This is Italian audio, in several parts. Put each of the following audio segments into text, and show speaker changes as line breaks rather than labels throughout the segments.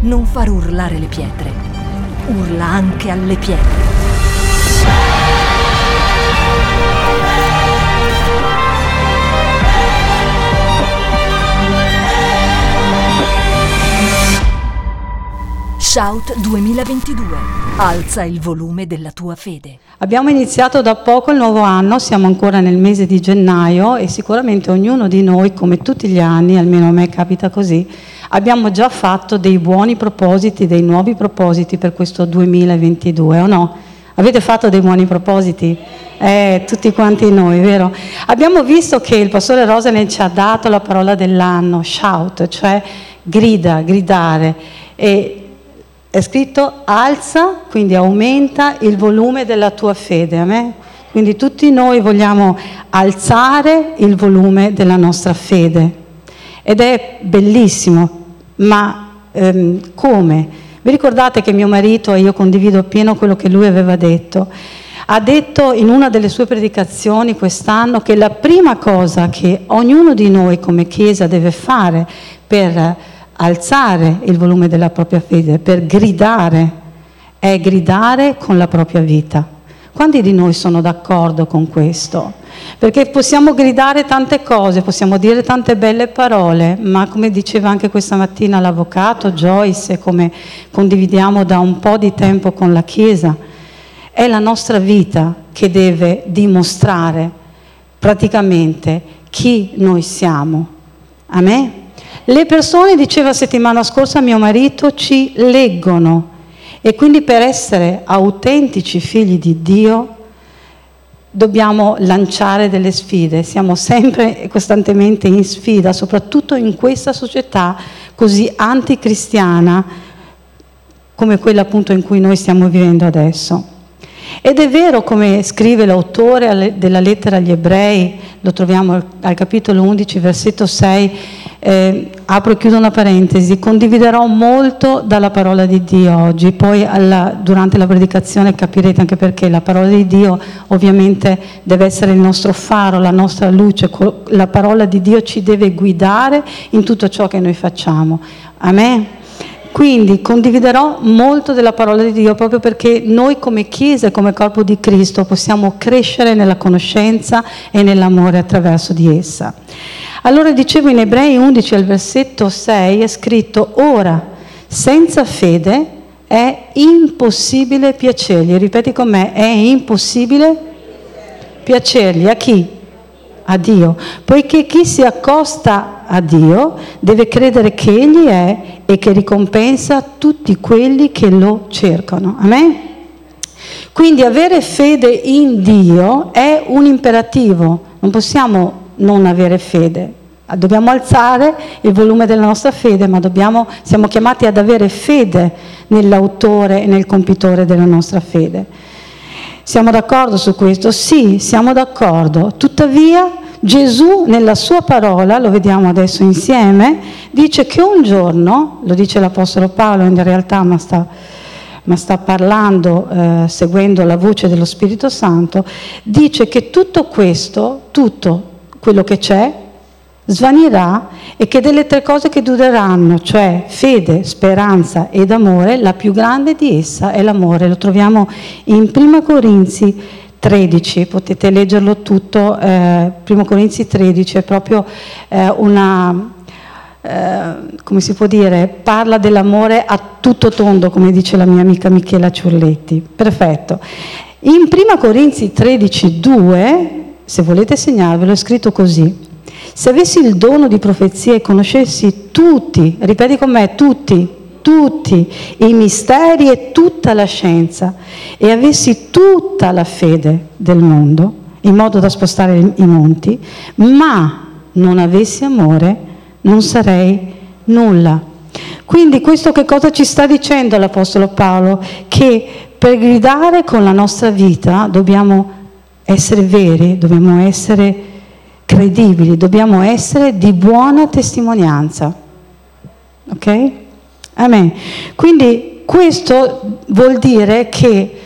non far urlare le pietre, urla anche alle pietre. Shout 2022. Alza il volume della tua fede.
Abbiamo iniziato da poco il nuovo anno, siamo ancora nel mese di gennaio e sicuramente ognuno di noi, come tutti gli anni, almeno a me capita così, abbiamo già fatto dei buoni propositi, dei nuovi propositi per questo 2022, o no? Avete fatto dei buoni propositi? Eh, tutti quanti noi, vero? Abbiamo visto che il pastore Rosalind ci ha dato la parola dell'anno, shout, cioè grida, gridare. E è scritto alza, quindi aumenta il volume della tua fede. Amen? Quindi tutti noi vogliamo alzare il volume della nostra fede. Ed è bellissimo, ma ehm, come? Vi ricordate che mio marito, e io condivido appieno quello che lui aveva detto, ha detto in una delle sue predicazioni quest'anno che la prima cosa che ognuno di noi come Chiesa deve fare per alzare il volume della propria fede, per gridare, è gridare con la propria vita. Quanti di noi sono d'accordo con questo? Perché possiamo gridare tante cose, possiamo dire tante belle parole, ma come diceva anche questa mattina l'avvocato Joyce, come condividiamo da un po' di tempo con la Chiesa, è la nostra vita che deve dimostrare praticamente chi noi siamo. A me? Le persone, diceva settimana scorsa mio marito, ci leggono e quindi per essere autentici figli di Dio dobbiamo lanciare delle sfide, siamo sempre e costantemente in sfida, soprattutto in questa società così anticristiana come quella appunto in cui noi stiamo vivendo adesso. Ed è vero, come scrive l'autore della lettera agli ebrei, lo troviamo al capitolo 11, versetto 6, eh, apro e chiudo una parentesi, condividerò molto dalla parola di Dio oggi, poi alla, durante la predicazione capirete anche perché la parola di Dio ovviamente deve essere il nostro faro, la nostra luce, la parola di Dio ci deve guidare in tutto ciò che noi facciamo. Amen. Quindi condividerò molto della parola di Dio proprio perché noi come Chiesa e come corpo di Cristo possiamo crescere nella conoscenza e nell'amore attraverso di essa. Allora dicevo in Ebrei 11 al versetto 6 è scritto ora senza fede è impossibile piacergli. Ripeti con me, è impossibile piacergli a chi? A Dio. Poiché chi si accosta a Dio deve credere che Egli è e che ricompensa tutti quelli che lo cercano. Amen? Quindi avere fede in Dio è un imperativo, non possiamo non avere fede. Dobbiamo alzare il volume della nostra fede, ma dobbiamo, siamo chiamati ad avere fede nell'autore e nel compitore della nostra fede. Siamo d'accordo su questo? Sì, siamo d'accordo. Tuttavia Gesù nella sua parola, lo vediamo adesso insieme, dice che un giorno, lo dice l'Apostolo Paolo in realtà, ma sta, ma sta parlando eh, seguendo la voce dello Spirito Santo, dice che tutto questo, tutto quello che c'è, svanirà e che delle tre cose che dureranno, cioè fede, speranza ed amore, la più grande di essa è l'amore. Lo troviamo in 1 Corinzi 13, potete leggerlo tutto, eh, 1 Corinzi 13 è proprio eh, una, eh, come si può dire, parla dell'amore a tutto tondo, come dice la mia amica Michela Ciurletti. Perfetto. In 1 Corinzi 13, 2, se volete segnarvelo, è scritto così. Se avessi il dono di profezia e conoscessi tutti, ripeti con me, tutti, tutti i misteri e tutta la scienza e avessi tutta la fede del mondo, in modo da spostare i monti, ma non avessi amore, non sarei nulla. Quindi questo che cosa ci sta dicendo l'Apostolo Paolo? Che per gridare con la nostra vita dobbiamo essere veri, dobbiamo essere credibili, dobbiamo essere di buona testimonianza. Ok? Amen. Quindi questo vuol dire che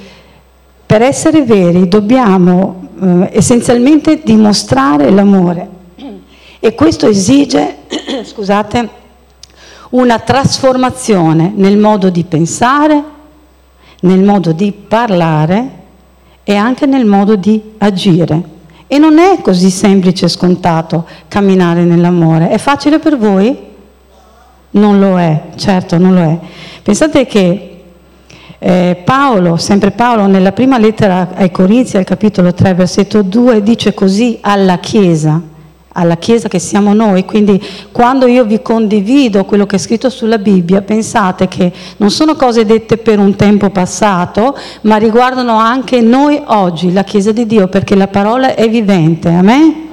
per essere veri dobbiamo eh, essenzialmente dimostrare l'amore e questo esige, scusate, una trasformazione nel modo di pensare, nel modo di parlare e anche nel modo di agire. E non è così semplice e scontato camminare nell'amore. È facile per voi? Non lo è, certo non lo è. Pensate che eh, Paolo, sempre Paolo, nella prima lettera ai Corinzi, al capitolo 3, versetto 2, dice così alla Chiesa, alla Chiesa che siamo noi. Quindi quando io vi condivido quello che è scritto sulla Bibbia, pensate che non sono cose dette per un tempo passato, ma riguardano anche noi oggi, la Chiesa di Dio, perché la parola è vivente. Amen?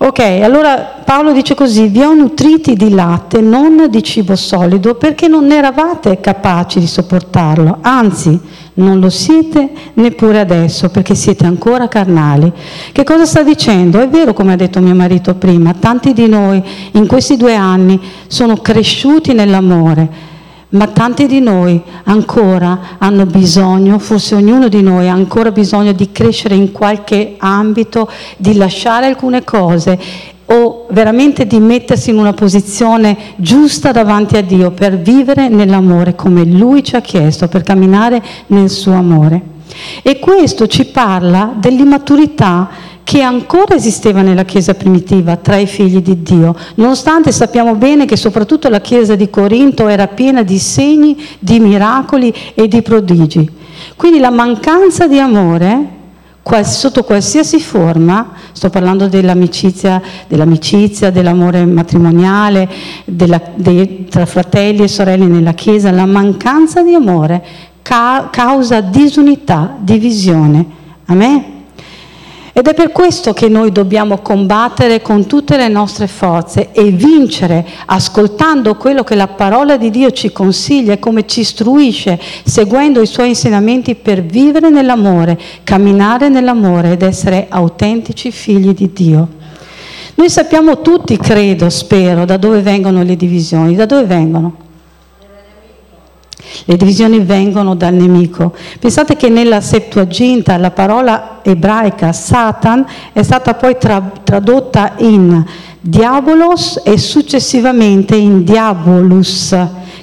Ok, allora Paolo dice così, vi ho nutriti di latte, non di cibo solido, perché non eravate capaci di sopportarlo, anzi non lo siete neppure adesso, perché siete ancora carnali. Che cosa sta dicendo? È vero, come ha detto mio marito prima, tanti di noi in questi due anni sono cresciuti nell'amore, ma tanti di noi ancora hanno bisogno, forse ognuno di noi ha ancora bisogno di crescere in qualche ambito, di lasciare alcune cose o veramente di mettersi in una posizione giusta davanti a Dio per vivere nell'amore come Lui ci ha chiesto, per camminare nel suo amore. E questo ci parla dell'immaturità che ancora esisteva nella Chiesa primitiva tra i figli di Dio, nonostante sappiamo bene che soprattutto la Chiesa di Corinto era piena di segni, di miracoli e di prodigi. Quindi la mancanza di amore sotto qualsiasi forma, sto parlando dell'amicizia, dell'amicizia dell'amore matrimoniale, della, dei, tra fratelli e sorelle nella Chiesa, la mancanza di amore ca- causa disunità, divisione. A me ed è per questo che noi dobbiamo combattere con tutte le nostre forze e vincere ascoltando quello che la parola di Dio ci consiglia e come ci istruisce, seguendo i suoi insegnamenti per vivere nell'amore, camminare nell'amore ed essere autentici figli di Dio. Noi sappiamo tutti, credo, spero, da dove vengono le divisioni. Da dove vengono? Le divisioni vengono dal nemico. Pensate che nella Septuaginta la parola ebraica Satan è stata poi tra- tradotta in diabolos e successivamente in diabolus,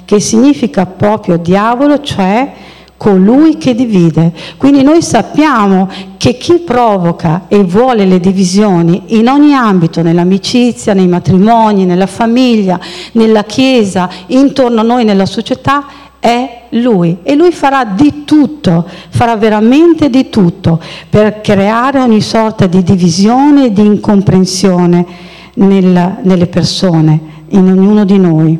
che significa proprio diavolo, cioè colui che divide. Quindi noi sappiamo che chi provoca e vuole le divisioni in ogni ambito, nell'amicizia, nei matrimoni, nella famiglia, nella chiesa, intorno a noi, nella società, è lui e lui farà di tutto, farà veramente di tutto per creare ogni sorta di divisione e di incomprensione nella, nelle persone, in ognuno di noi.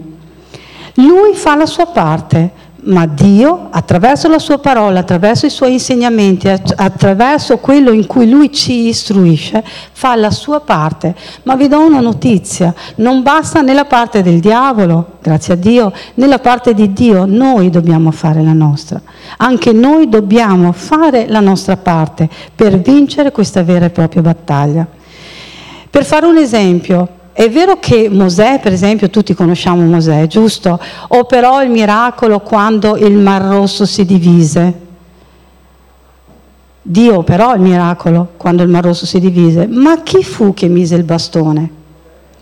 Lui fa la sua parte, ma Dio, attraverso la sua parola, attraverso i suoi insegnamenti, attraverso quello in cui Lui ci istruisce, fa la sua parte. Ma vi do una notizia, non basta nella parte del diavolo, grazie a Dio, nella parte di Dio, noi dobbiamo fare la nostra. Anche noi dobbiamo fare la nostra parte per vincere questa vera e propria battaglia. Per fare un esempio, è vero che Mosè, per esempio, tutti conosciamo Mosè, giusto? Operò il miracolo quando il Mar Rosso si divise. Dio operò il miracolo quando il Mar Rosso si divise, ma chi fu che mise il bastone?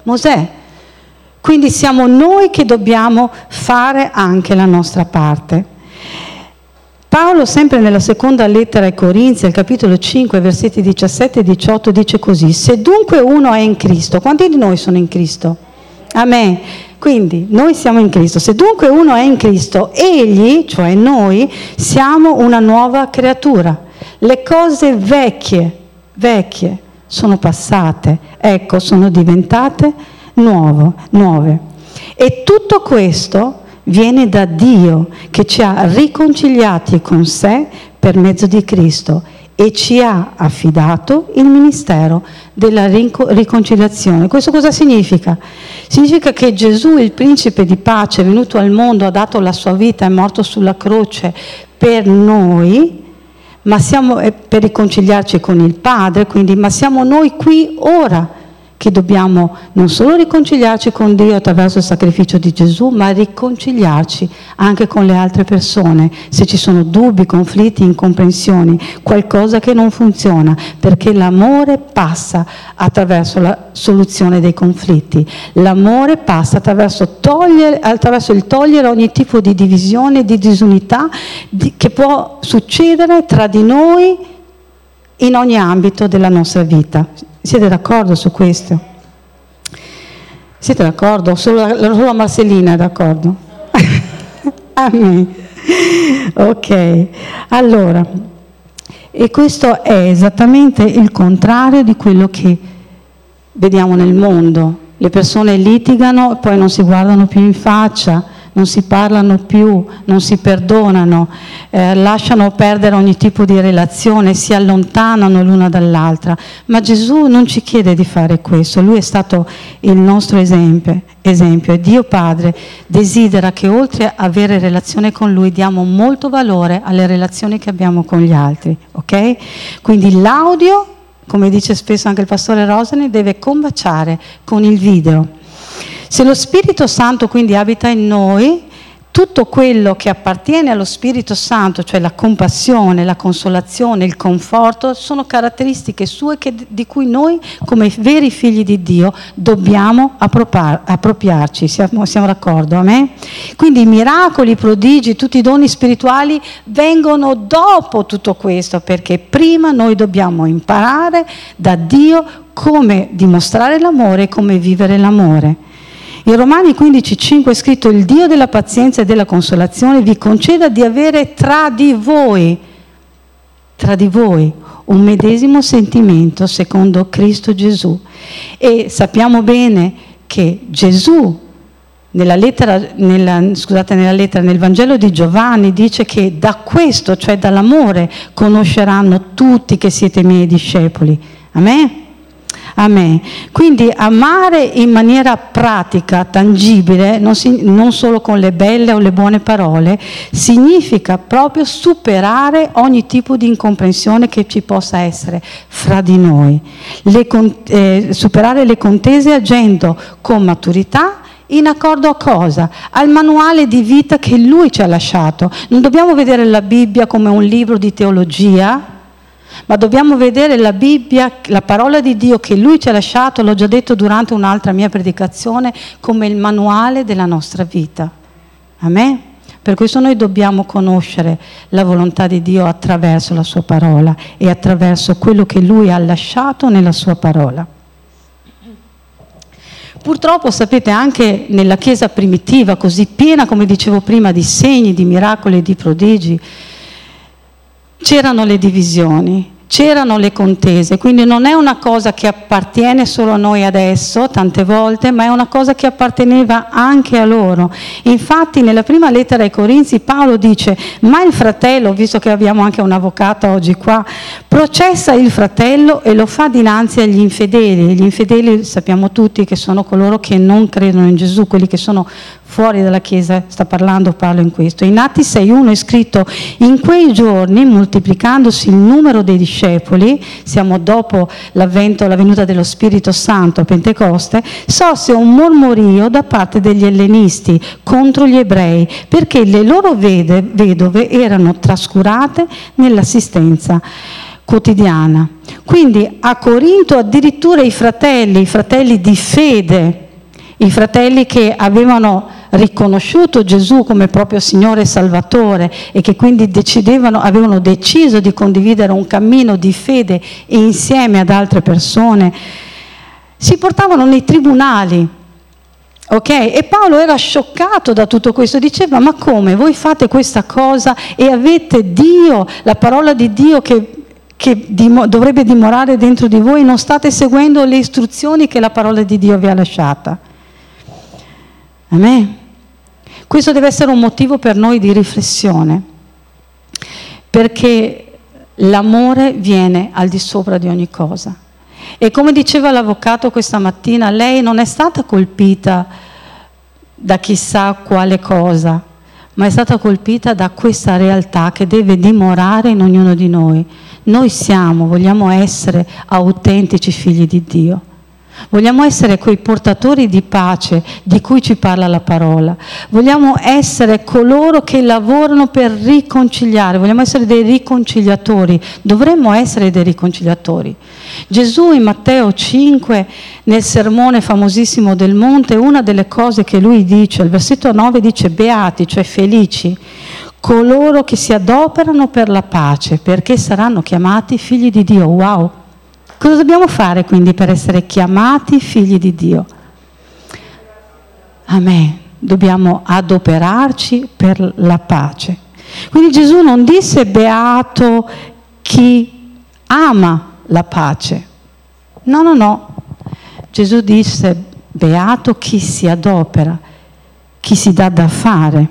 Mosè. Quindi siamo noi che dobbiamo fare anche la nostra parte. Paolo, sempre nella seconda lettera ai Corinzi, al capitolo 5, versetti 17 e 18, dice così, se dunque uno è in Cristo, quanti di noi sono in Cristo? Amen. Quindi noi siamo in Cristo. Se dunque uno è in Cristo, egli, cioè noi, siamo una nuova creatura. Le cose vecchie, vecchie, sono passate, ecco, sono diventate nuovo, nuove. E tutto questo viene da Dio che ci ha riconciliati con sé per mezzo di Cristo e ci ha affidato il ministero della riconciliazione. Questo cosa significa? Significa che Gesù, il principe di pace, è venuto al mondo, ha dato la sua vita, è morto sulla croce per noi, ma siamo per riconciliarci con il Padre, quindi, ma siamo noi qui ora che dobbiamo non solo riconciliarci con Dio attraverso il sacrificio di Gesù, ma riconciliarci anche con le altre persone, se ci sono dubbi, conflitti, incomprensioni, qualcosa che non funziona, perché l'amore passa attraverso la soluzione dei conflitti, l'amore passa attraverso, togliere, attraverso il togliere ogni tipo di divisione, di disunità di, che può succedere tra di noi in ogni ambito della nostra vita. Siete d'accordo su questo? Siete d'accordo? Solo, solo Marcellina è d'accordo? Amen. Ok, allora, e questo è esattamente il contrario di quello che vediamo nel mondo. Le persone litigano e poi non si guardano più in faccia, non si parlano più, non si perdonano, eh, lasciano perdere ogni tipo di relazione, si allontanano l'una dall'altra. Ma Gesù non ci chiede di fare questo, Lui è stato il nostro esempio, esempio e Dio Padre desidera che oltre a avere relazione con Lui diamo molto valore alle relazioni che abbiamo con gli altri. ok? Quindi l'audio come dice spesso anche il pastore Rosani, deve combaciare con il video. Se lo Spirito Santo quindi abita in noi, tutto quello che appartiene allo Spirito Santo, cioè la compassione, la consolazione, il conforto, sono caratteristiche sue che, di cui noi, come veri figli di Dio, dobbiamo appropriarci. Siamo, siamo d'accordo? Amen? Quindi i miracoli, i prodigi, tutti i doni spirituali vengono dopo tutto questo, perché prima noi dobbiamo imparare da Dio come dimostrare l'amore e come vivere l'amore. In Romani 15,5 è scritto il Dio della pazienza e della consolazione vi conceda di avere tra di voi, tra di voi, un medesimo sentimento secondo Cristo Gesù. E sappiamo bene che Gesù nella lettera, nella, scusate, nella lettera, nel Vangelo di Giovanni dice che da questo, cioè dall'amore, conosceranno tutti che siete miei discepoli. Amen? A me. Quindi amare in maniera pratica, tangibile, non, si, non, solo con le belle o le buone parole, significa proprio superare ogni tipo di incomprensione che ci possa essere fra di noi. Le, eh, superare le contese agendo con maturità in accordo a cosa? Al manuale di vita che lui ci ha lasciato. Non dobbiamo vedere la Bibbia come un libro di teologia, ma dobbiamo vedere la Bibbia, la parola di Dio che Lui ci ha lasciato, l'ho già detto durante un'altra mia predicazione, come il manuale della nostra vita. Amen? Per questo noi dobbiamo conoscere la volontà di Dio attraverso la sua parola e attraverso quello che Lui ha lasciato nella sua parola. Purtroppo sapete anche nella Chiesa primitiva, così piena come dicevo prima di segni, di miracoli e di prodigi, c'erano le divisioni, c'erano le contese, quindi non è una cosa che appartiene solo a noi adesso, tante volte, ma è una cosa che apparteneva anche a loro. Infatti nella prima lettera ai Corinzi Paolo dice, ma il fratello, visto che abbiamo anche un avvocato oggi qua, processa il fratello e lo fa dinanzi agli infedeli. Gli infedeli sappiamo tutti che sono coloro che non credono in Gesù, quelli che sono fuori dalla Chiesa, sta parlando Paolo in questo. In Atti 6.1 è scritto, in quei giorni, moltiplicandosi il numero dei discepoli, siamo dopo l'avvento, la venuta dello Spirito Santo a Pentecoste, sorse un mormorio da parte degli ellenisti contro gli ebrei, perché le loro vede, vedove erano trascurate nell'assistenza quotidiana. Quindi a Corinto addirittura i fratelli, i fratelli di fede, i fratelli che avevano riconosciuto Gesù come proprio Signore e Salvatore e che quindi avevano deciso di condividere un cammino di fede insieme ad altre persone, si portavano nei tribunali. Ok? E Paolo era scioccato da tutto questo, diceva ma come voi fate questa cosa e avete Dio, la parola di Dio che che dim- dovrebbe dimorare dentro di voi, non state seguendo le istruzioni che la parola di Dio vi ha lasciata. Amen. Questo deve essere un motivo per noi di riflessione, perché l'amore viene al di sopra di ogni cosa. E come diceva l'avvocato questa mattina, lei non è stata colpita da chissà quale cosa, ma è stata colpita da questa realtà che deve dimorare in ognuno di noi. Noi siamo, vogliamo essere autentici figli di Dio. Vogliamo essere quei portatori di pace di cui ci parla la parola. Vogliamo essere coloro che lavorano per riconciliare. Vogliamo essere dei riconciliatori. Dovremmo essere dei riconciliatori. Gesù in Matteo 5, nel sermone famosissimo del monte, una delle cose che lui dice, il versetto 9 dice beati, cioè felici, coloro che si adoperano per la pace, perché saranno chiamati figli di Dio. Wow! Cosa dobbiamo fare quindi per essere chiamati figli di Dio? Amen. Dobbiamo adoperarci per la pace. Quindi Gesù non disse beato chi ama la pace. No, no, no. Gesù disse beato chi si adopera, chi si dà da fare.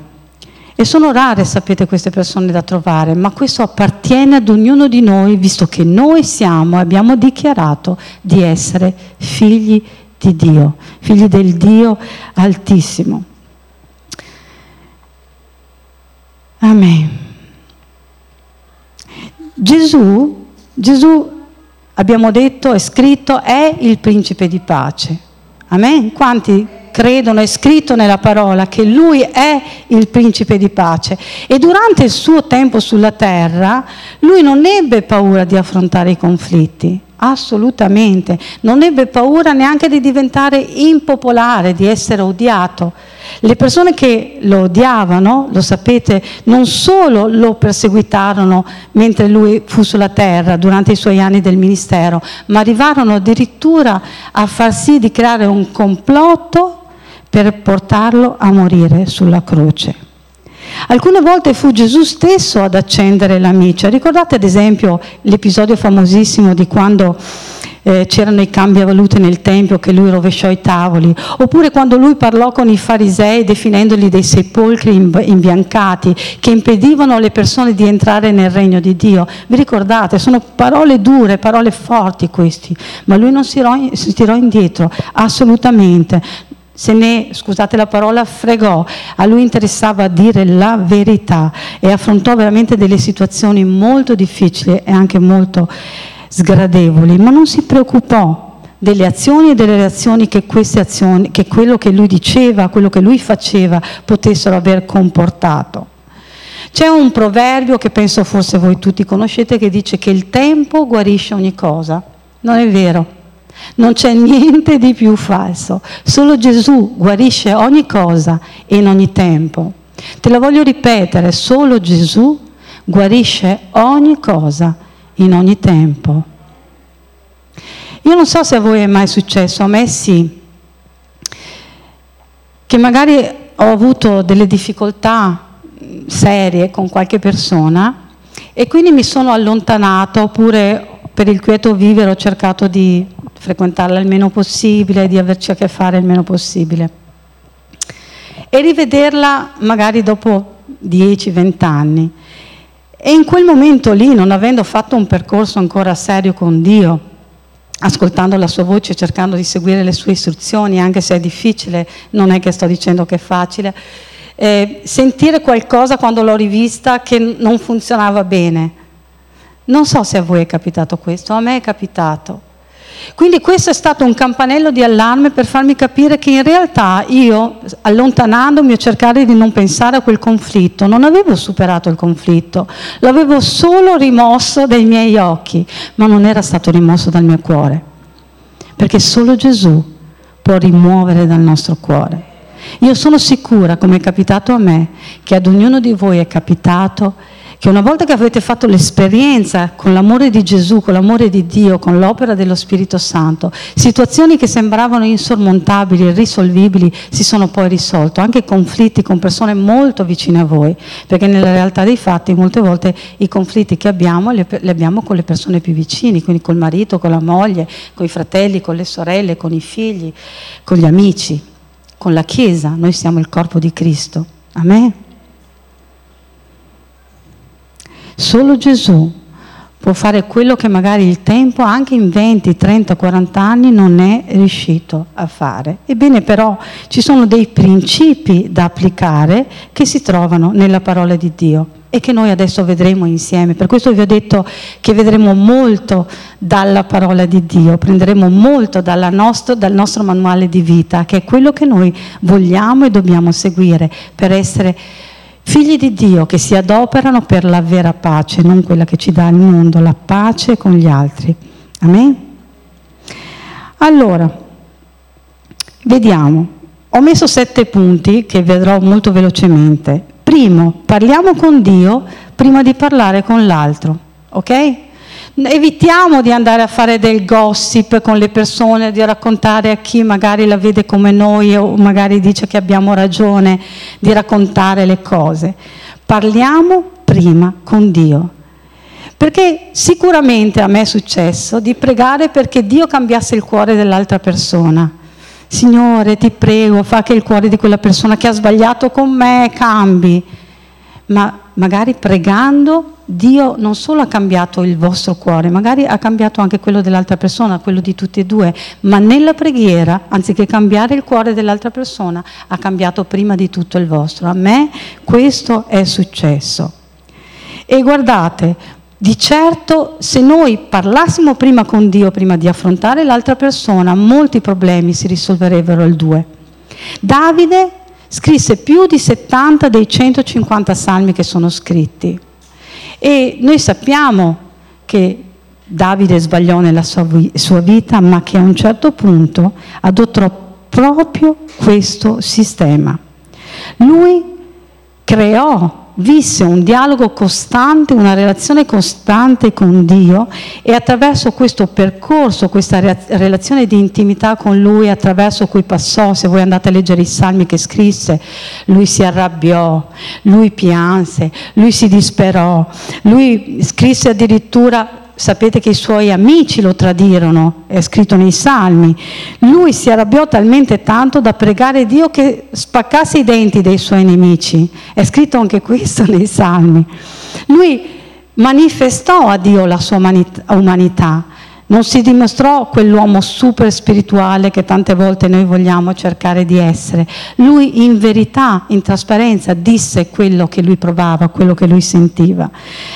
E sono rare, sapete, queste persone da trovare, ma questo appartiene ad ognuno di noi, visto che noi siamo e abbiamo dichiarato di essere figli di Dio, figli del Dio Altissimo. Amen. Gesù, Gesù, abbiamo detto, è scritto, è il principe di pace. Amen. Quanti credono, è scritto nella parola che lui è il principe di pace. E durante il suo tempo sulla terra, lui non ebbe paura di affrontare i conflitti. Assolutamente, non ebbe paura neanche di diventare impopolare, di essere odiato. Le persone che lo odiavano, lo sapete, non solo lo perseguitarono mentre lui fu sulla terra durante i suoi anni del ministero, ma arrivarono addirittura a far sì di creare un complotto per portarlo a morire sulla croce. Alcune volte fu Gesù stesso ad accendere la miccia. Ricordate ad esempio l'episodio famosissimo di quando eh, c'erano i cambiavalute nel Tempio che lui rovesciò i tavoli, oppure quando lui parlò con i farisei definendoli dei sepolcri imbiancati che impedivano alle persone di entrare nel regno di Dio. Vi ricordate? Sono parole dure, parole forti questi, ma lui non si, si tirò indietro, assolutamente se ne, scusate la parola, fregò, a lui interessava dire la verità e affrontò veramente delle situazioni molto difficili e anche molto sgradevoli, ma non si preoccupò delle azioni e delle reazioni che queste azioni, che quello che lui diceva, quello che lui faceva, potessero aver comportato. C'è un proverbio che penso forse voi tutti conoscete che dice che il tempo guarisce ogni cosa. Non è vero. Non c'è niente di più falso. Solo Gesù guarisce ogni cosa in ogni tempo. Te la voglio ripetere, solo Gesù guarisce ogni cosa in ogni tempo. Io non so se a voi è mai successo, a me sì, che magari ho avuto delle difficoltà serie con qualche persona e quindi mi sono allontanata oppure per il quieto vivere ho cercato di frequentarla il meno possibile, di averci a che fare il meno possibile. E rivederla magari dopo 10-20 anni. E in quel momento lì, non avendo fatto un percorso ancora serio con Dio, ascoltando la sua voce, cercando di seguire le sue istruzioni, anche se è difficile, non è che sto dicendo che è facile, eh, sentire qualcosa quando l'ho rivista che non funzionava bene. Non so se a voi è capitato questo, a me è capitato. Quindi questo è stato un campanello di allarme per farmi capire che in realtà io, allontanandomi o cercare di non pensare a quel conflitto, non avevo superato il conflitto, l'avevo solo rimosso dai miei occhi, ma non era stato rimosso dal mio cuore, perché solo Gesù può rimuovere dal nostro cuore. Io sono sicura, come è capitato a me, che ad ognuno di voi è capitato che una volta che avete fatto l'esperienza con l'amore di Gesù, con l'amore di Dio, con l'opera dello Spirito Santo, situazioni che sembravano insormontabili, irrisolvibili, si sono poi risolte, anche conflitti con persone molto vicine a voi, perché nella realtà dei fatti molte volte i conflitti che abbiamo li abbiamo con le persone più vicine, quindi col marito, con la moglie, con i fratelli, con le sorelle, con i figli, con gli amici, con la Chiesa, noi siamo il corpo di Cristo. Amen. Solo Gesù può fare quello che magari il tempo, anche in 20, 30, 40 anni, non è riuscito a fare. Ebbene però ci sono dei principi da applicare che si trovano nella parola di Dio. e che noi adesso vedremo insieme. Per questo vi ho detto che vedremo molto dalla parola di Dio, prenderemo molto nostro, dal nostro manuale di vita, che è quello che noi vogliamo e dobbiamo seguire per essere figli di Dio che si adoperano per la vera pace, non quella che ci dà il mondo, la pace con gli altri. Amen? Allora, vediamo. Ho messo sette punti che vedrò molto velocemente. Primo, parliamo con Dio prima di parlare con l'altro, ok? Evitiamo di andare a fare del gossip con le persone, di raccontare a chi magari la vede come noi o magari dice che abbiamo ragione di raccontare le cose. Parliamo prima con Dio. Perché sicuramente a me è successo di pregare perché Dio cambiasse il cuore dell'altra persona. Signore, ti prego, fa che il cuore di quella persona che ha sbagliato con me cambi. Ma magari pregando Dio non solo ha cambiato il vostro cuore, magari ha cambiato anche quello dell'altra persona, quello di tutti e due, ma nella preghiera, anziché cambiare il cuore dell'altra persona, ha cambiato prima di tutto il vostro. A me questo è successo. E guardate, di certo se noi parlassimo prima con Dio, prima di affrontare l'altra persona, molti problemi si risolverebbero al due. Davide scrisse più di 70 dei 150 salmi che sono scritti. E noi sappiamo che Davide sbagliò nella sua, sua vita, ma che a un certo punto adottò proprio questo sistema. Lui creò visse un dialogo costante, una relazione costante con Dio e attraverso questo percorso, questa relazione di intimità con Lui, attraverso cui passò, se voi andate a leggere i salmi che scrisse, lui si arrabbiò, lui pianse, lui si disperò, lui scrisse addirittura sapete che i suoi amici lo tradirono, è scritto nei salmi. Lui si arrabbiò talmente tanto da pregare Dio che spaccasse i denti dei suoi nemici, è scritto anche questo nei salmi. Lui manifestò a Dio la sua umanità, non si dimostrò quell'uomo super spirituale che tante volte noi vogliamo cercare di essere. Lui in verità, in trasparenza, disse quello che lui provava, quello che lui sentiva.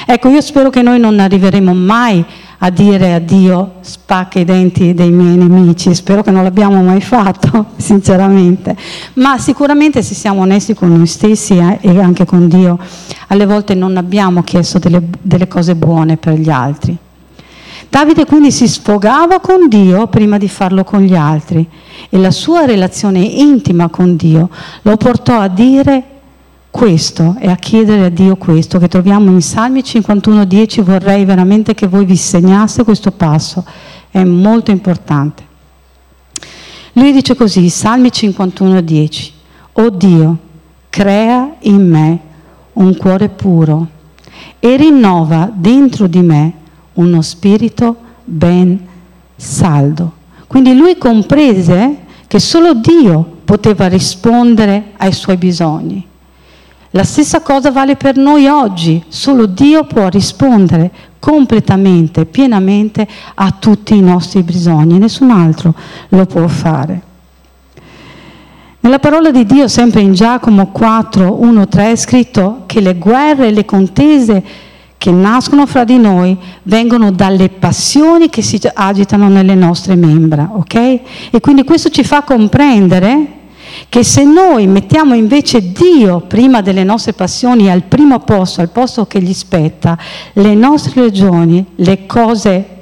Ecco, io spero che noi non arriveremo mai a dire a Dio spacca i denti dei miei nemici, spero che non l'abbiamo mai fatto, sinceramente, ma sicuramente se siamo onesti con noi stessi eh, e anche con Dio, alle volte non abbiamo chiesto delle, delle cose buone per gli altri. Davide quindi si sfogava con Dio prima di farlo con gli altri e la sua relazione intima con Dio lo portò a dire questo e a chiedere a Dio questo che troviamo in Salmi 51:10. Vorrei veramente che voi vi segnaste questo passo, è molto importante. Lui dice così, Salmi 51:10, Oh Dio, crea in me un cuore puro e rinnova dentro di me uno spirito ben saldo. Quindi lui comprese che solo Dio poteva rispondere ai suoi bisogni. La stessa cosa vale per noi oggi, solo Dio può rispondere completamente, pienamente a tutti i nostri bisogni, nessun altro lo può fare. Nella parola di Dio, sempre in Giacomo 4, 1, 3, è scritto che le guerre e le contese che nascono fra di noi vengono dalle passioni che si agitano nelle nostre membra, ok? E quindi questo ci fa comprendere che se noi mettiamo invece Dio prima delle nostre passioni al primo posto, al posto che gli spetta, le nostre ragioni, le cose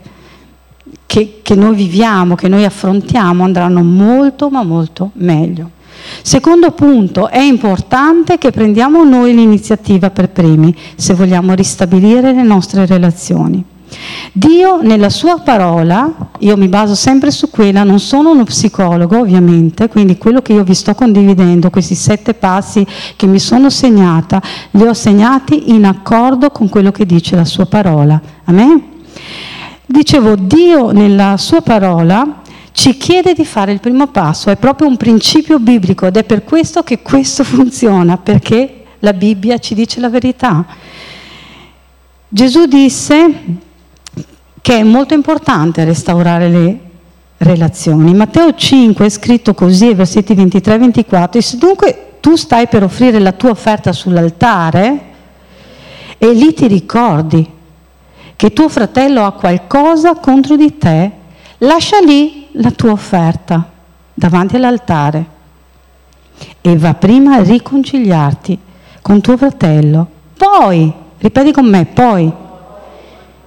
che, che noi viviamo, che noi affrontiamo, andranno molto ma molto meglio. Secondo punto, è importante che prendiamo noi l'iniziativa per primi se vogliamo ristabilire le nostre relazioni. Dio nella sua parola, io mi baso sempre su quella, non sono uno psicologo ovviamente, quindi quello che io vi sto condividendo, questi sette passi che mi sono segnata, li ho segnati in accordo con quello che dice la sua parola. Amen? Dicevo, Dio nella sua parola ci chiede di fare il primo passo, è proprio un principio biblico ed è per questo che questo funziona, perché la Bibbia ci dice la verità. Gesù disse che è molto importante restaurare le relazioni. Matteo 5 è scritto così, versetti 23 e 24, e se dunque tu stai per offrire la tua offerta sull'altare e lì ti ricordi che tuo fratello ha qualcosa contro di te, lascia lì la tua offerta davanti all'altare e va prima a riconciliarti con tuo fratello. Poi, ripeti con me, poi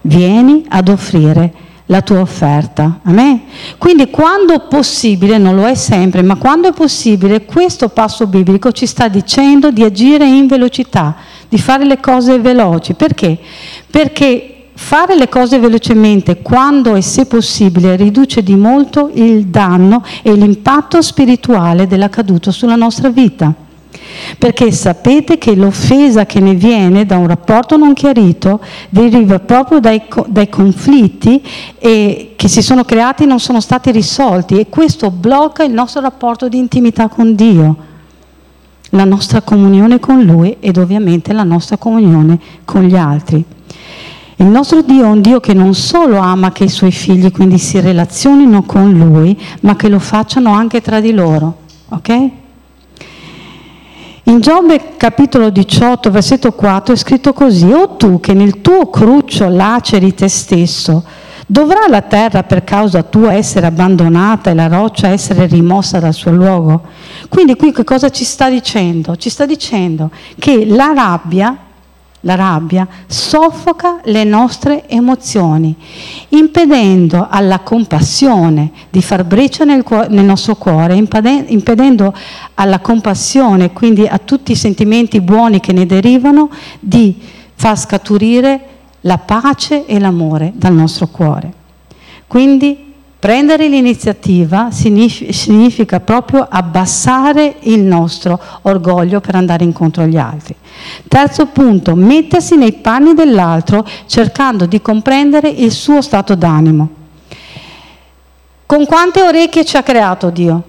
vieni ad offrire la tua offerta. Amen? Quindi quando possibile, non lo è sempre, ma quando è possibile, questo passo biblico ci sta dicendo di agire in velocità, di fare le cose veloci. Perché? Perché fare le cose velocemente quando e se possibile riduce di molto il danno e l'impatto spirituale dell'accaduto sulla nostra vita. Perché sapete che l'offesa che ne viene da un rapporto non chiarito deriva proprio dai, dai conflitti che si sono creati e non sono stati risolti e questo blocca il nostro rapporto di intimità con Dio, la nostra comunione con Lui ed ovviamente la nostra comunione con gli altri. Il nostro Dio è un Dio che non solo ama che i suoi figli quindi si relazionino con Lui, ma che lo facciano anche tra di loro. Ok? In Giobbe capitolo 18, versetto 4 è scritto così, o tu che nel tuo cruccio laceri te stesso, dovrà la terra per causa tua essere abbandonata e la roccia essere rimossa dal suo luogo? Quindi qui che cosa ci sta dicendo? Ci sta dicendo che la rabbia la rabbia, soffoca le nostre emozioni, impedendo alla compassione di far breccia nel, nel nostro cuore, impedendo alla compassione, quindi a tutti i sentimenti buoni che ne derivano, di far scaturire la pace e l'amore dal nostro cuore. Quindi Prendere l'iniziativa significa proprio abbassare il nostro orgoglio per andare incontro agli altri. Terzo punto, mettersi nei panni dell'altro cercando di comprendere il suo stato d'animo. Con quante orecchie ci ha creato Dio?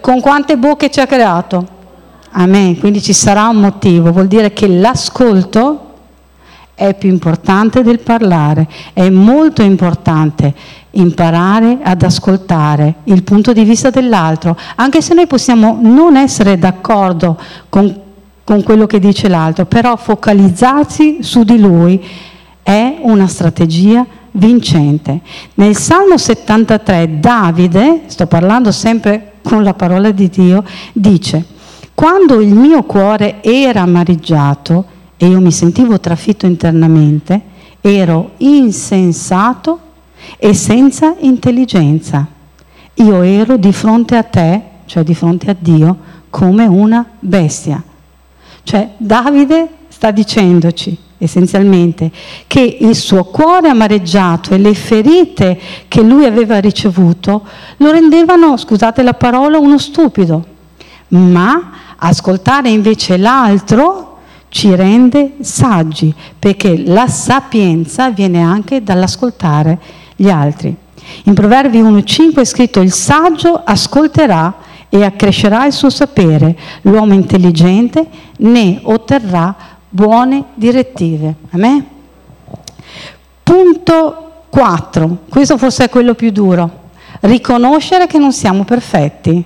Con quante bocche ci ha creato? Amen. Quindi ci sarà un motivo, vuol dire che l'ascolto è più importante del parlare, è molto importante imparare ad ascoltare il punto di vista dell'altro, anche se noi possiamo non essere d'accordo con, con quello che dice l'altro, però focalizzarsi su di lui è una strategia vincente. Nel Salmo 73 Davide, sto parlando sempre con la parola di Dio, dice, quando il mio cuore era amareggiato e io mi sentivo trafitto internamente, ero insensato e senza intelligenza. Io ero di fronte a te, cioè di fronte a Dio, come una bestia. Cioè Davide sta dicendoci essenzialmente che il suo cuore amareggiato e le ferite che lui aveva ricevuto lo rendevano, scusate la parola, uno stupido. Ma ascoltare invece l'altro ci rende saggi, perché la sapienza viene anche dall'ascoltare gli altri. In Proverbi 1,5 è scritto il saggio ascolterà e accrescerà il suo sapere, l'uomo intelligente ne otterrà buone direttive. Amen? Punto 4, questo forse è quello più duro, riconoscere che non siamo perfetti.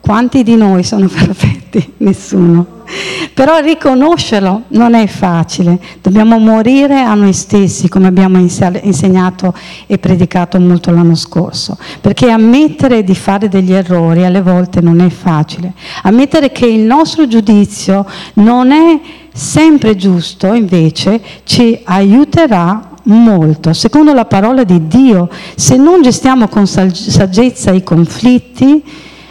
Quanti di noi sono perfetti? Nessuno. Però riconoscerlo non è facile, dobbiamo morire a noi stessi, come abbiamo insegnato e predicato molto l'anno scorso, perché ammettere di fare degli errori alle volte non è facile. Ammettere che il nostro giudizio non è sempre giusto, invece, ci aiuterà molto. Secondo la parola di Dio, se non gestiamo con saggezza i conflitti,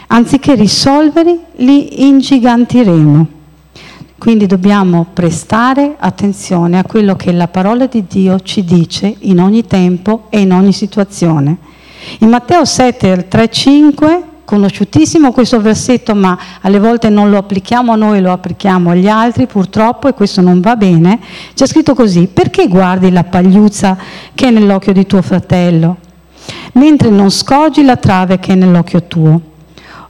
anziché risolverli, li ingigantiremo. Quindi dobbiamo prestare attenzione a quello che la parola di Dio ci dice in ogni tempo e in ogni situazione. In Matteo 7, 3, 5, conosciutissimo questo versetto, ma alle volte non lo applichiamo a noi, lo applichiamo agli altri, purtroppo, e questo non va bene, c'è scritto così, perché guardi la pagliuzza che è nell'occhio di tuo fratello, mentre non scogli la trave che è nell'occhio tuo?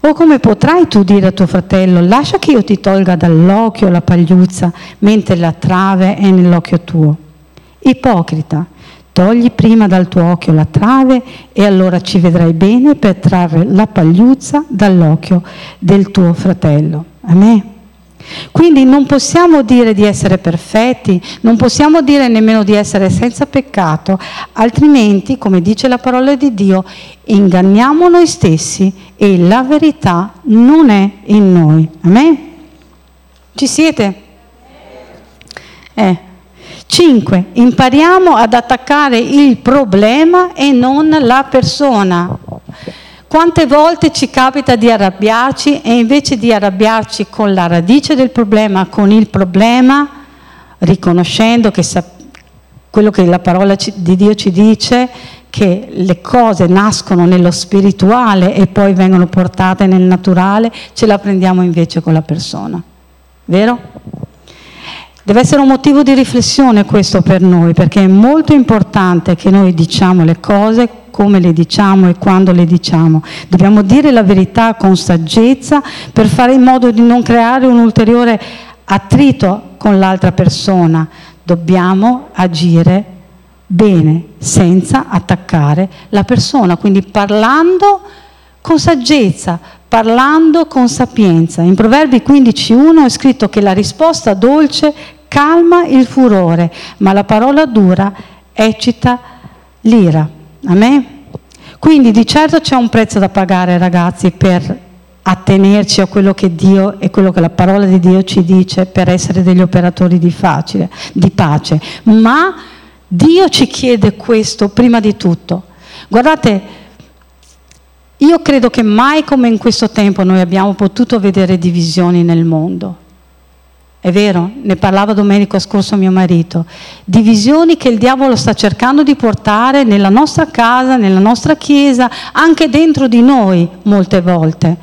O come potrai tu dire a tuo fratello, lascia che io ti tolga dall'occhio la pagliuzza, mentre la trave è nell'occhio tuo? Ipocrita, togli prima dal tuo occhio la trave e allora ci vedrai bene per trarre la pagliuzza dall'occhio del tuo fratello. Amen. Quindi non possiamo dire di essere perfetti, non possiamo dire nemmeno di essere senza peccato, altrimenti, come dice la parola di Dio, inganniamo noi stessi e la verità non è in noi. Amen? Ci siete? Eh. 5. Impariamo ad attaccare il problema e non la persona. Quante volte ci capita di arrabbiarci e invece di arrabbiarci con la radice del problema, con il problema, riconoscendo che sa- quello che la parola di Dio ci dice, che le cose nascono nello spirituale e poi vengono portate nel naturale, ce la prendiamo invece con la persona. Vero? Deve essere un motivo di riflessione questo per noi, perché è molto importante che noi diciamo le cose come le diciamo e quando le diciamo. Dobbiamo dire la verità con saggezza per fare in modo di non creare un ulteriore attrito con l'altra persona. Dobbiamo agire bene, senza attaccare la persona, quindi parlando con saggezza, parlando con sapienza. In Proverbi 15.1 è scritto che la risposta dolce calma il furore, ma la parola dura eccita l'ira. Amen? Quindi di certo c'è un prezzo da pagare ragazzi per attenerci a quello che Dio e quello che la parola di Dio ci dice per essere degli operatori di, facile, di pace. Ma Dio ci chiede questo prima di tutto. Guardate, io credo che mai come in questo tempo noi abbiamo potuto vedere divisioni nel mondo. È vero, ne parlava domenica scorso mio marito. Divisioni che il diavolo sta cercando di portare nella nostra casa, nella nostra chiesa, anche dentro di noi molte volte.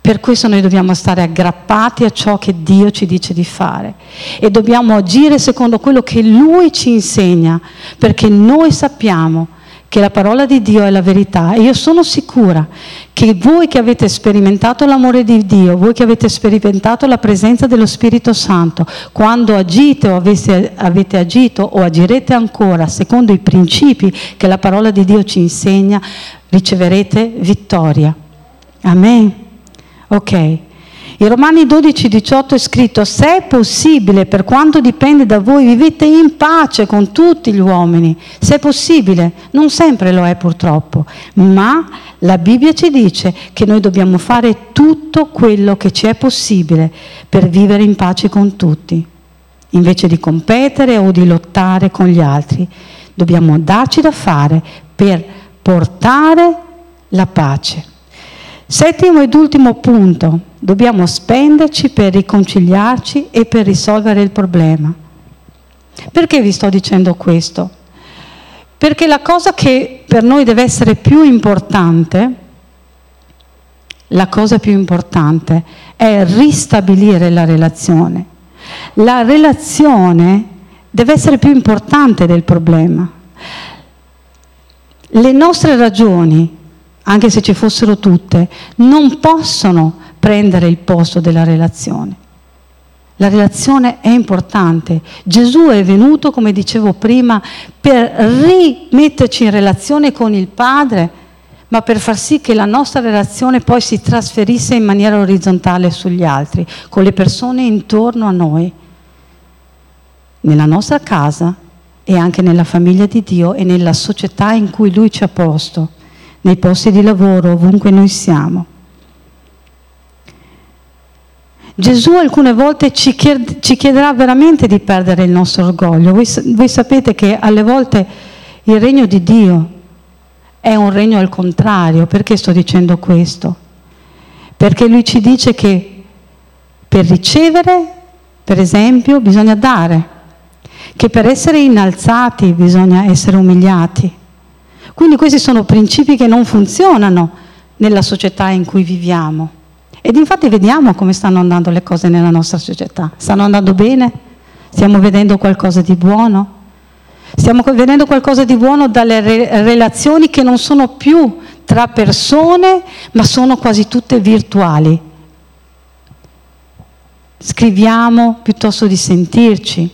Per questo noi dobbiamo stare aggrappati a ciò che Dio ci dice di fare e dobbiamo agire secondo quello che Lui ci insegna, perché noi sappiamo che la parola di Dio è la verità e io sono sicura che voi che avete sperimentato l'amore di Dio, voi che avete sperimentato la presenza dello Spirito Santo, quando agite o avete, avete agito o agirete ancora secondo i principi che la parola di Dio ci insegna, riceverete vittoria. Amen. Ok. In Romani 12, 18 è scritto, se è possibile, per quanto dipende da voi, vivete in pace con tutti gli uomini. Se è possibile, non sempre lo è purtroppo, ma la Bibbia ci dice che noi dobbiamo fare tutto quello che ci è possibile per vivere in pace con tutti, invece di competere o di lottare con gli altri. Dobbiamo darci da fare per portare la pace. Settimo ed ultimo punto, dobbiamo spenderci per riconciliarci e per risolvere il problema. Perché vi sto dicendo questo? Perché la cosa che per noi deve essere più importante, la cosa più importante è ristabilire la relazione. La relazione deve essere più importante del problema. Le nostre ragioni anche se ci fossero tutte, non possono prendere il posto della relazione. La relazione è importante. Gesù è venuto, come dicevo prima, per rimetterci in relazione con il Padre, ma per far sì che la nostra relazione poi si trasferisse in maniera orizzontale sugli altri, con le persone intorno a noi, nella nostra casa e anche nella famiglia di Dio e nella società in cui Lui ci ha posto nei posti di lavoro, ovunque noi siamo. Gesù alcune volte ci, chiederà veramente di perdere il nostro orgoglio. Voi, voi sapete che alle volte il regno di Dio è un regno al contrario. Perché sto dicendo questo? Perché lui ci dice che per ricevere, per esempio, bisogna dare, che per essere innalzati bisogna essere umiliati. Quindi questi sono principi che non funzionano nella società in cui viviamo. Ed infatti vediamo come stanno andando le cose nella nostra società. Stanno andando bene? Stiamo vedendo qualcosa di buono? Stiamo vedendo qualcosa di buono dalle re- relazioni che non sono più tra persone, ma sono quasi tutte virtuali. Scriviamo piuttosto di sentirci.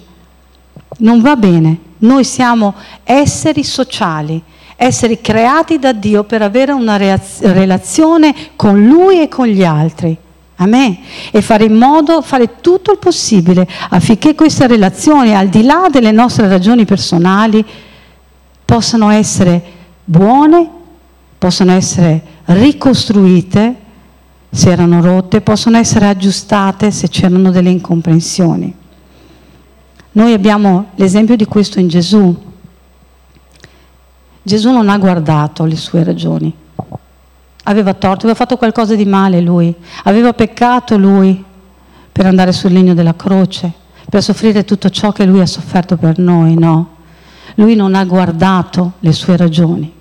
Non va bene. Noi siamo esseri sociali essere creati da Dio per avere una relazione con Lui e con gli altri. a me e fare in modo, fare tutto il possibile affinché queste relazioni, al di là delle nostre ragioni personali, possano essere buone, possano essere ricostruite se erano rotte, possono essere aggiustate se c'erano delle incomprensioni. Noi abbiamo l'esempio di questo in Gesù. Gesù non ha guardato le sue ragioni aveva torto, aveva fatto qualcosa di male lui, aveva peccato lui per andare sul legno della croce, per soffrire tutto ciò che lui ha sofferto per noi, no. Lui non ha guardato le sue ragioni,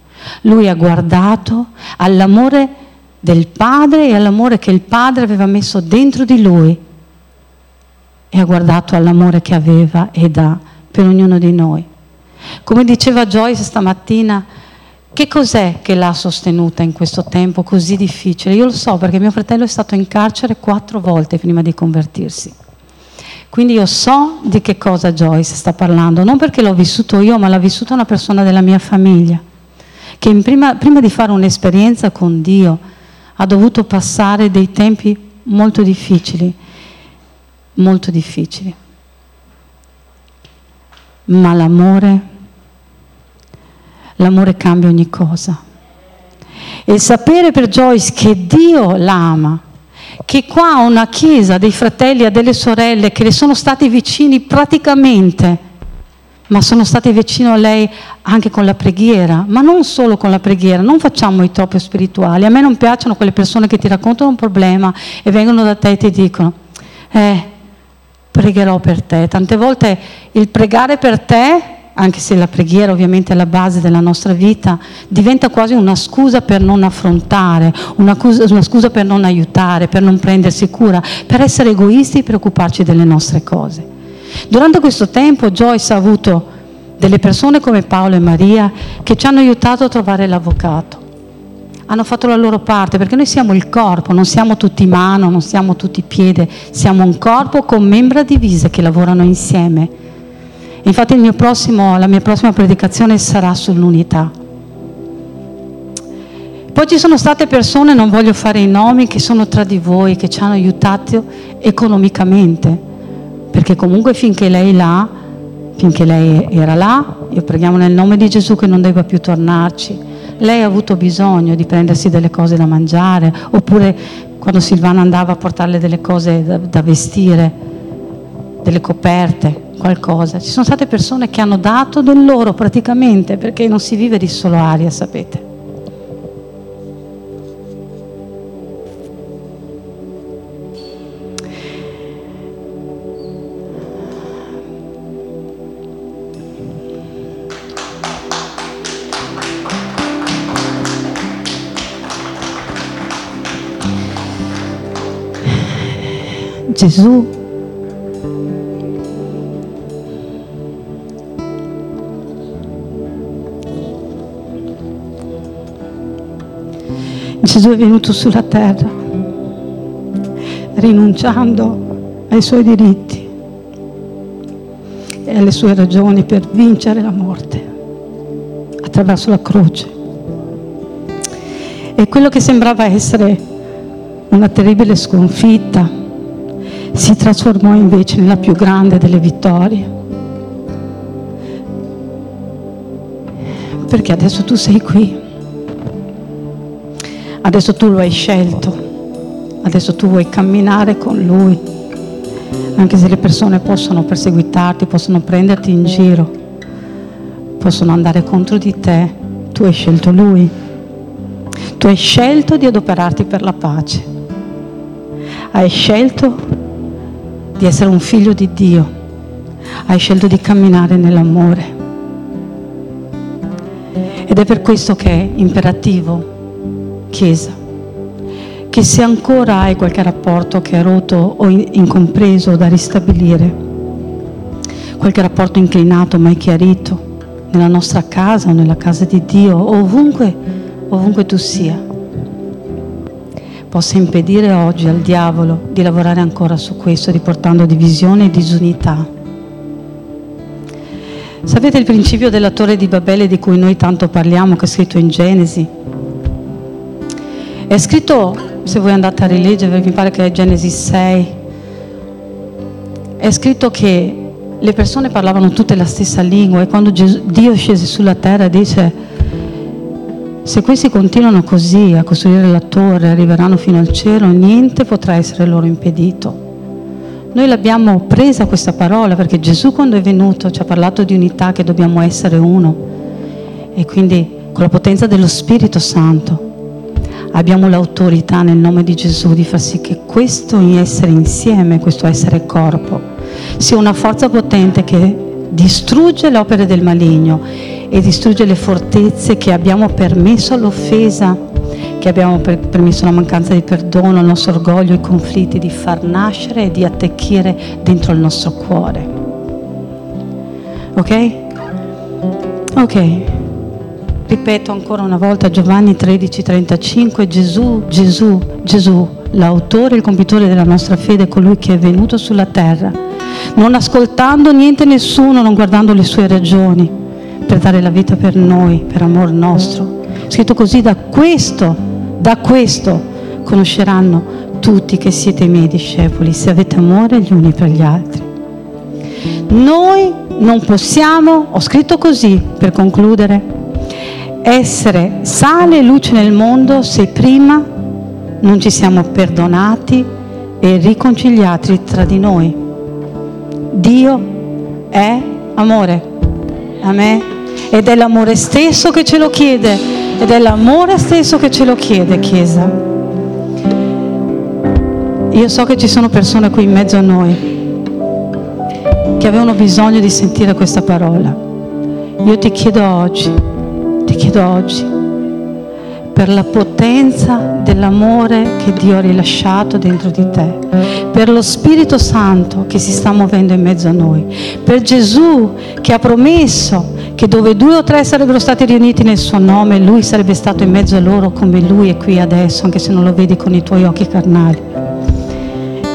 lui ha guardato all'amore del Padre e all'amore che il Padre aveva messo dentro di lui e ha guardato all'amore che aveva e dà per ognuno di noi. Come diceva Joyce stamattina, che cos'è che l'ha sostenuta in questo tempo così difficile? Io lo so perché mio fratello è stato in carcere quattro volte prima di convertirsi. Quindi io so di che cosa Joyce sta parlando, non perché l'ho vissuto io, ma l'ha vissuta una persona della mia famiglia, che prima, prima di fare un'esperienza con Dio ha dovuto passare dei tempi molto difficili, molto difficili. Ma l'amore l'amore cambia ogni cosa. E sapere per Joyce che Dio l'ama, che qua ha una chiesa dei fratelli e delle sorelle che le sono stati vicini praticamente, ma sono stati vicini a lei anche con la preghiera, ma non solo con la preghiera, non facciamo i troppo spirituali. A me non piacciono quelle persone che ti raccontano un problema e vengono da te e ti dicono, eh, pregherò per te. Tante volte il pregare per te anche se la preghiera ovviamente è la base della nostra vita, diventa quasi una scusa per non affrontare, una, una scusa per non aiutare, per non prendersi cura, per essere egoisti e preoccuparci delle nostre cose. Durante questo tempo Joyce ha avuto delle persone come Paolo e Maria che ci hanno aiutato a trovare l'avvocato. Hanno fatto la loro parte perché noi siamo il corpo, non siamo tutti mano, non siamo tutti piede, siamo un corpo con membra divise che lavorano insieme Infatti prossimo, la mia prossima predicazione sarà sull'unità. Poi ci sono state persone, non voglio fare i nomi, che sono tra di voi, che ci hanno aiutato economicamente, perché comunque finché lei là, finché lei era là, io preghiamo nel nome di Gesù che non debba più tornarci. Lei ha avuto bisogno di prendersi delle cose da mangiare, oppure quando Silvana andava a portarle delle cose da, da vestire, delle coperte qualcosa. Ci sono state persone che hanno dato del loro praticamente, perché non si vive di solo aria, sapete. Gesù Gesù è venuto sulla terra rinunciando ai suoi diritti e alle sue ragioni per vincere la morte attraverso la croce. E quello che sembrava essere una terribile sconfitta si trasformò invece nella più grande delle vittorie. Perché adesso tu sei qui Adesso tu lo hai scelto, adesso tu vuoi camminare con lui, anche se le persone possono perseguitarti, possono prenderti in giro, possono andare contro di te, tu hai scelto lui. Tu hai scelto di adoperarti per la pace. Hai scelto di essere un figlio di Dio. Hai scelto di camminare nell'amore. Ed è per questo che è imperativo Chiesa, che se ancora hai qualche rapporto che è rotto o incompreso da ristabilire, qualche rapporto inclinato mai chiarito nella nostra casa o nella casa di Dio, ovunque, ovunque tu sia, possa impedire oggi al diavolo di lavorare ancora su questo, riportando divisione e disunità. Sapete il principio della torre di Babele di cui noi tanto parliamo, che è scritto in Genesi? È scritto se voi andate a rileggere, mi pare che è Genesi 6, è scritto che le persone parlavano tutte la stessa lingua e quando Gesù, Dio scese sulla terra dice se questi continuano così a costruire la torre, arriveranno fino al cielo, niente potrà essere loro impedito. Noi l'abbiamo presa questa parola perché Gesù quando è venuto ci ha parlato di unità che dobbiamo essere uno e quindi con la potenza dello Spirito Santo abbiamo l'autorità nel nome di Gesù di far sì che questo essere insieme, questo essere corpo, sia una forza potente che distrugge le opere del maligno e distrugge le fortezze che abbiamo permesso all'offesa, che abbiamo per- permesso alla mancanza di perdono, al nostro orgoglio, i conflitti di far nascere e di attecchire dentro il nostro cuore. Ok? Ok. Ripeto ancora una volta Giovanni 13:35, Gesù, Gesù, Gesù, l'autore e il compitore della nostra fede, colui che è venuto sulla terra, non ascoltando niente nessuno, non guardando le sue ragioni, per dare la vita per noi, per amor nostro. Scritto così, da questo, da questo conosceranno tutti che siete i miei discepoli, se avete amore gli uni per gli altri. Noi non possiamo, ho scritto così per concludere, essere sale e luce nel mondo se prima non ci siamo perdonati e riconciliati tra di noi. Dio è amore. Amen. Ed è l'amore stesso che ce lo chiede. Ed è l'amore stesso che ce lo chiede, Chiesa. Io so che ci sono persone qui in mezzo a noi che avevano bisogno di sentire questa parola. Io ti chiedo oggi ti chiedo oggi per la potenza dell'amore che Dio ha rilasciato dentro di te, per lo Spirito Santo che si sta muovendo in mezzo a noi, per Gesù che ha promesso che dove due o tre sarebbero stati riuniti nel suo nome, Lui sarebbe stato in mezzo a loro come Lui è qui adesso, anche se non lo vedi con i tuoi occhi carnali.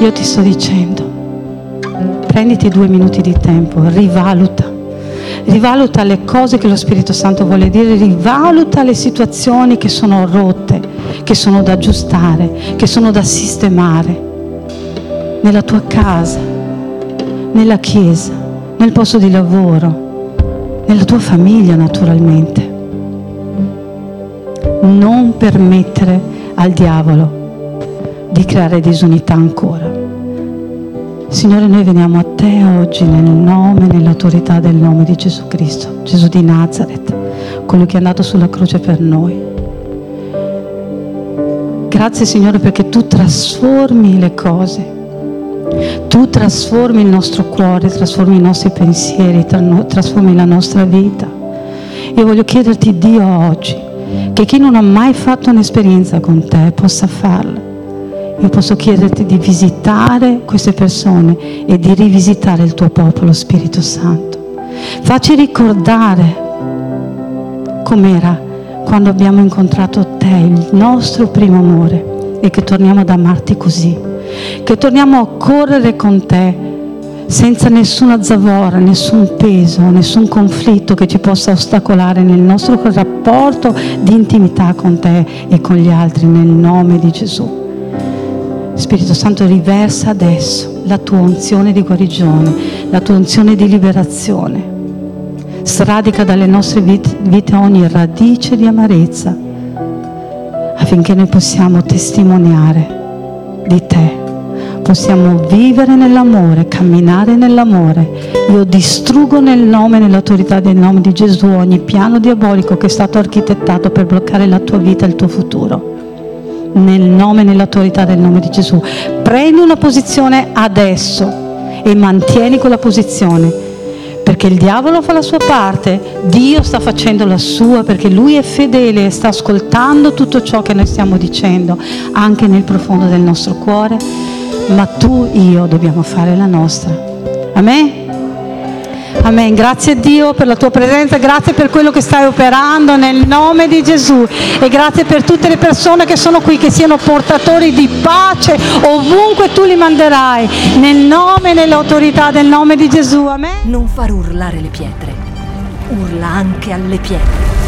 Io ti sto dicendo, prenditi due minuti di tempo, rivaluta rivaluta le cose che lo Spirito Santo vuole dire, rivaluta le situazioni che sono rotte, che sono da aggiustare, che sono da sistemare nella tua casa, nella chiesa, nel posto di lavoro, nella tua famiglia naturalmente. Non permettere al diavolo di creare disunità ancora. Signore, noi veniamo a te oggi nel nome nell'autorità del nome di Gesù Cristo, Gesù di Nazareth, colui che è andato sulla croce per noi. Grazie Signore perché tu trasformi le cose, tu trasformi il nostro cuore, trasformi i nostri pensieri, trasformi la nostra vita. Io voglio chiederti Dio oggi che chi non ha mai fatto un'esperienza con te possa farla io posso chiederti di visitare queste persone e di rivisitare il tuo popolo, Spirito Santo. Facci ricordare com'era quando abbiamo incontrato te, il nostro primo amore, e che torniamo ad amarti così, che torniamo a correre con te senza nessuna zavora, nessun peso, nessun conflitto che ci possa ostacolare nel nostro rapporto di intimità con te e con gli altri, nel nome di Gesù. Spirito Santo riversa adesso la tua unzione di guarigione, la tua unzione di liberazione. Sradica dalle nostre vite, ogni radice di amarezza affinché noi possiamo testimoniare di te, possiamo vivere nell'amore, camminare nell'amore. Io distruggo nel nome nell'autorità del nome di Gesù ogni piano diabolico che è stato architettato per bloccare la tua vita e il tuo futuro nel nome e nell'autorità del nome di Gesù. Prendi una posizione adesso e mantieni quella posizione. Perché il diavolo fa la sua parte, Dio sta facendo la sua, perché Lui è fedele e sta ascoltando tutto ciò che noi stiamo dicendo, anche nel profondo del nostro cuore, ma tu, io, dobbiamo fare la nostra. Amen? Amen. Grazie Dio per la tua presenza, grazie per quello che stai operando nel nome di Gesù e grazie per tutte le persone che sono qui, che siano portatori di pace ovunque tu li manderai, nel nome e nell'autorità del nome di Gesù. Amen.
Non far urlare le pietre, urla anche alle pietre.